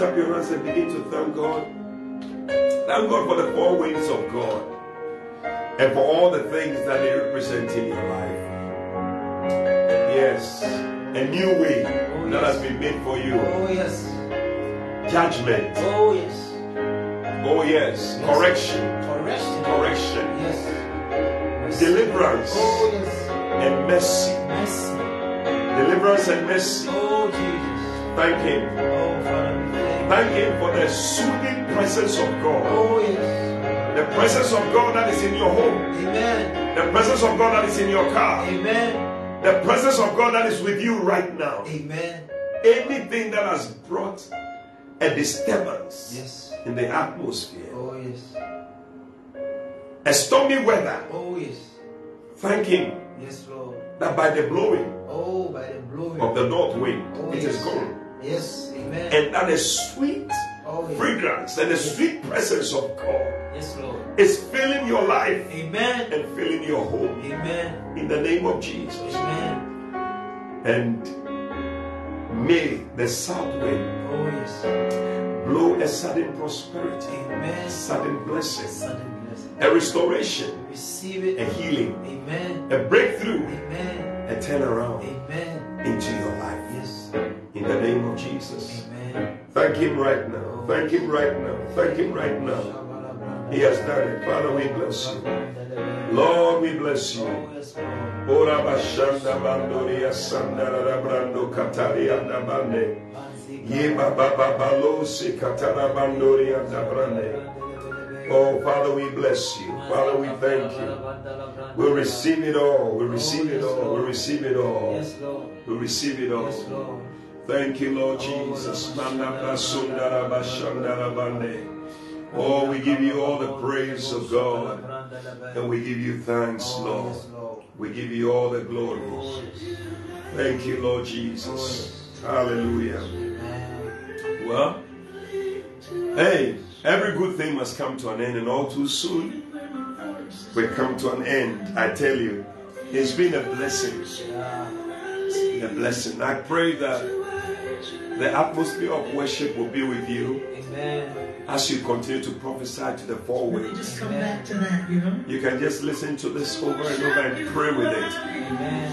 Lift up your hands and begin to thank God. Thank God for the four winds of God and for all the things that they represent in your life. Yes, a new way oh, that has been made for you. Oh yes. Judgment. Oh yes. Oh, yes. Correction. Correction. Correction. Yes. Deliverance Oh yes. and mercy. Mercy. Deliverance and mercy. Oh Jesus. Thank Him. Oh Father, thank Him for the soothing presence of God. Oh yes. The presence of God that is in your home. Amen. The presence of God that is in your car. Amen. The presence of God that is with you right now. Amen. Anything that has brought a disturbance Yes. in the atmosphere, Oh yes. a stormy weather, Oh yes. thank Him Yes, Lord. that by the blowing Oh, by the blowing. of the north wind, Oh, it yes. is gone. Yes. Amen. And that a sweet Oh yes. fragrance and the sweet presence of God Yes, Lord. is filling your life Amen. and filling your home Amen. in the name of Jesus. Amen. And may the south wind Oh yes. blow a sudden prosperity, Amen. sudden blessing, Sudden blessing. a restoration, Receive it. a healing, Amen. a breakthrough, Amen. a turnaround Amen. into your life. Yes. In the name of Jesus. Amen. Thank Him right now. Thank Him right now. Thank Him right now. He has done it. Father, we bless you. Lord, we bless you. Oh. Ora bashanda bandoria sandara brando kataria da bande. Ye baba baba lo se katara bandoria da brande. Oh, Father, we bless you. Father, we thank you. We receive it all. We receive it all. We receive it all. We receive it all. Thank you, Lord Jesus. Oh, we give you all the praise of God. And we give you thanks, Lord. We give you all the glory. Thank you, Lord Jesus. Hallelujah. Well, hey, every good thing must come to an end, and all too soon we come to an end. I tell you, it's been a blessing. It's been a blessing. I pray that the atmosphere of worship will be with you Amen. as you continue to prophesy to the four Let me winds. just come back to that, you know? You can just listen to this over and over and pray with it. Amen.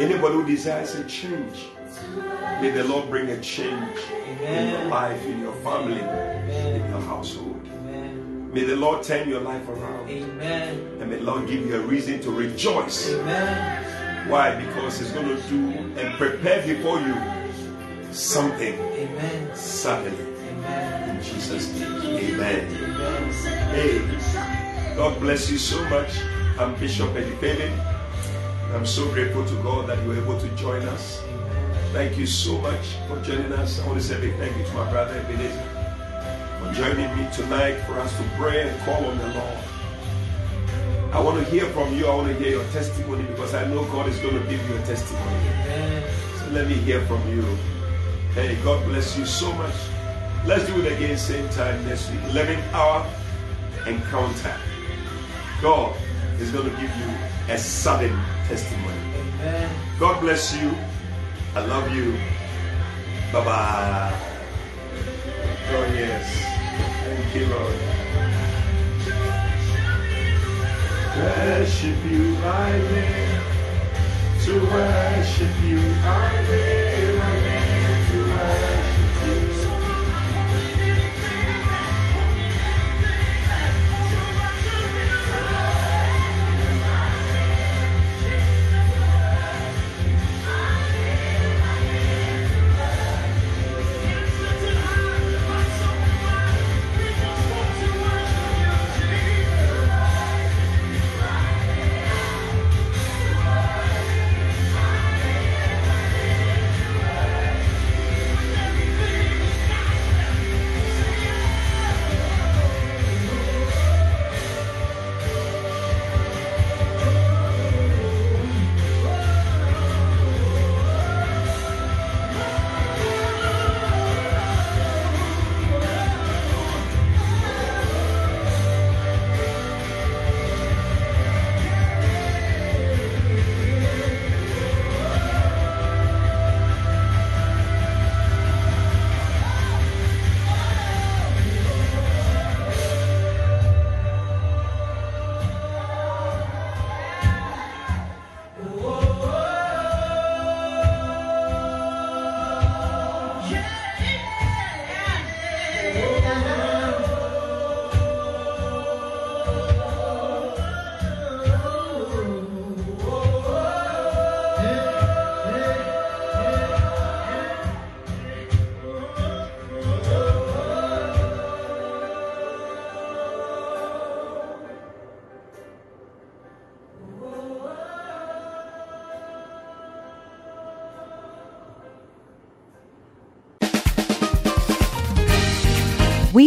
Anybody who desires a change, may the Lord bring a change in your life, in your family, in your household. Amen. May the Lord turn your life around. Amen. And may the Lord give you a reason to rejoice. Amen. Why? Because He's going to do and prepare before you something Amen. suddenly. Amen. In Jesus' name. Amen. Amen. Hey, God bless you so much. I'm Bishop Eddie Fabin. I'm so grateful to God that you were able to join us. Thank you so much for joining us. I want to say a big thank you to my brother Ebenezer for joining me tonight for us to pray and call on the Lord. I want to hear from you. I want to hear your testimony because I know God is going to give you a testimony. So let me hear from you. Hey, God bless you so much. Let's do it again, same time next week. 11 hour encounter. God is going to give you a sudden testimony. Amen. God bless you. I love you. Bye bye. Oh, yes. Thank you, Lord. Worship you, I live. To worship you, I live. I live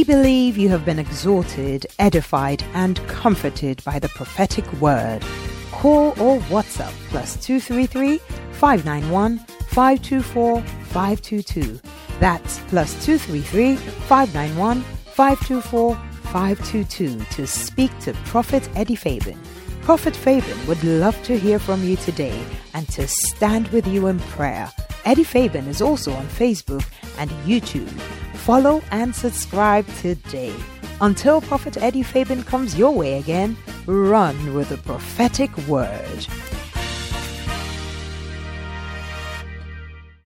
We believe you have been exhorted, edified, and comforted by the prophetic word. Call or WhatsApp plus 233 591 524 522. That's plus 233 591 524 522 to speak to Prophet Eddie Fabin. Prophet Fabin would love to hear from you today and to stand with you in prayer. Eddie Fabin is also on Facebook and YouTube. Follow and subscribe today. Until Prophet Eddie Fabin comes your way again, run with the prophetic word.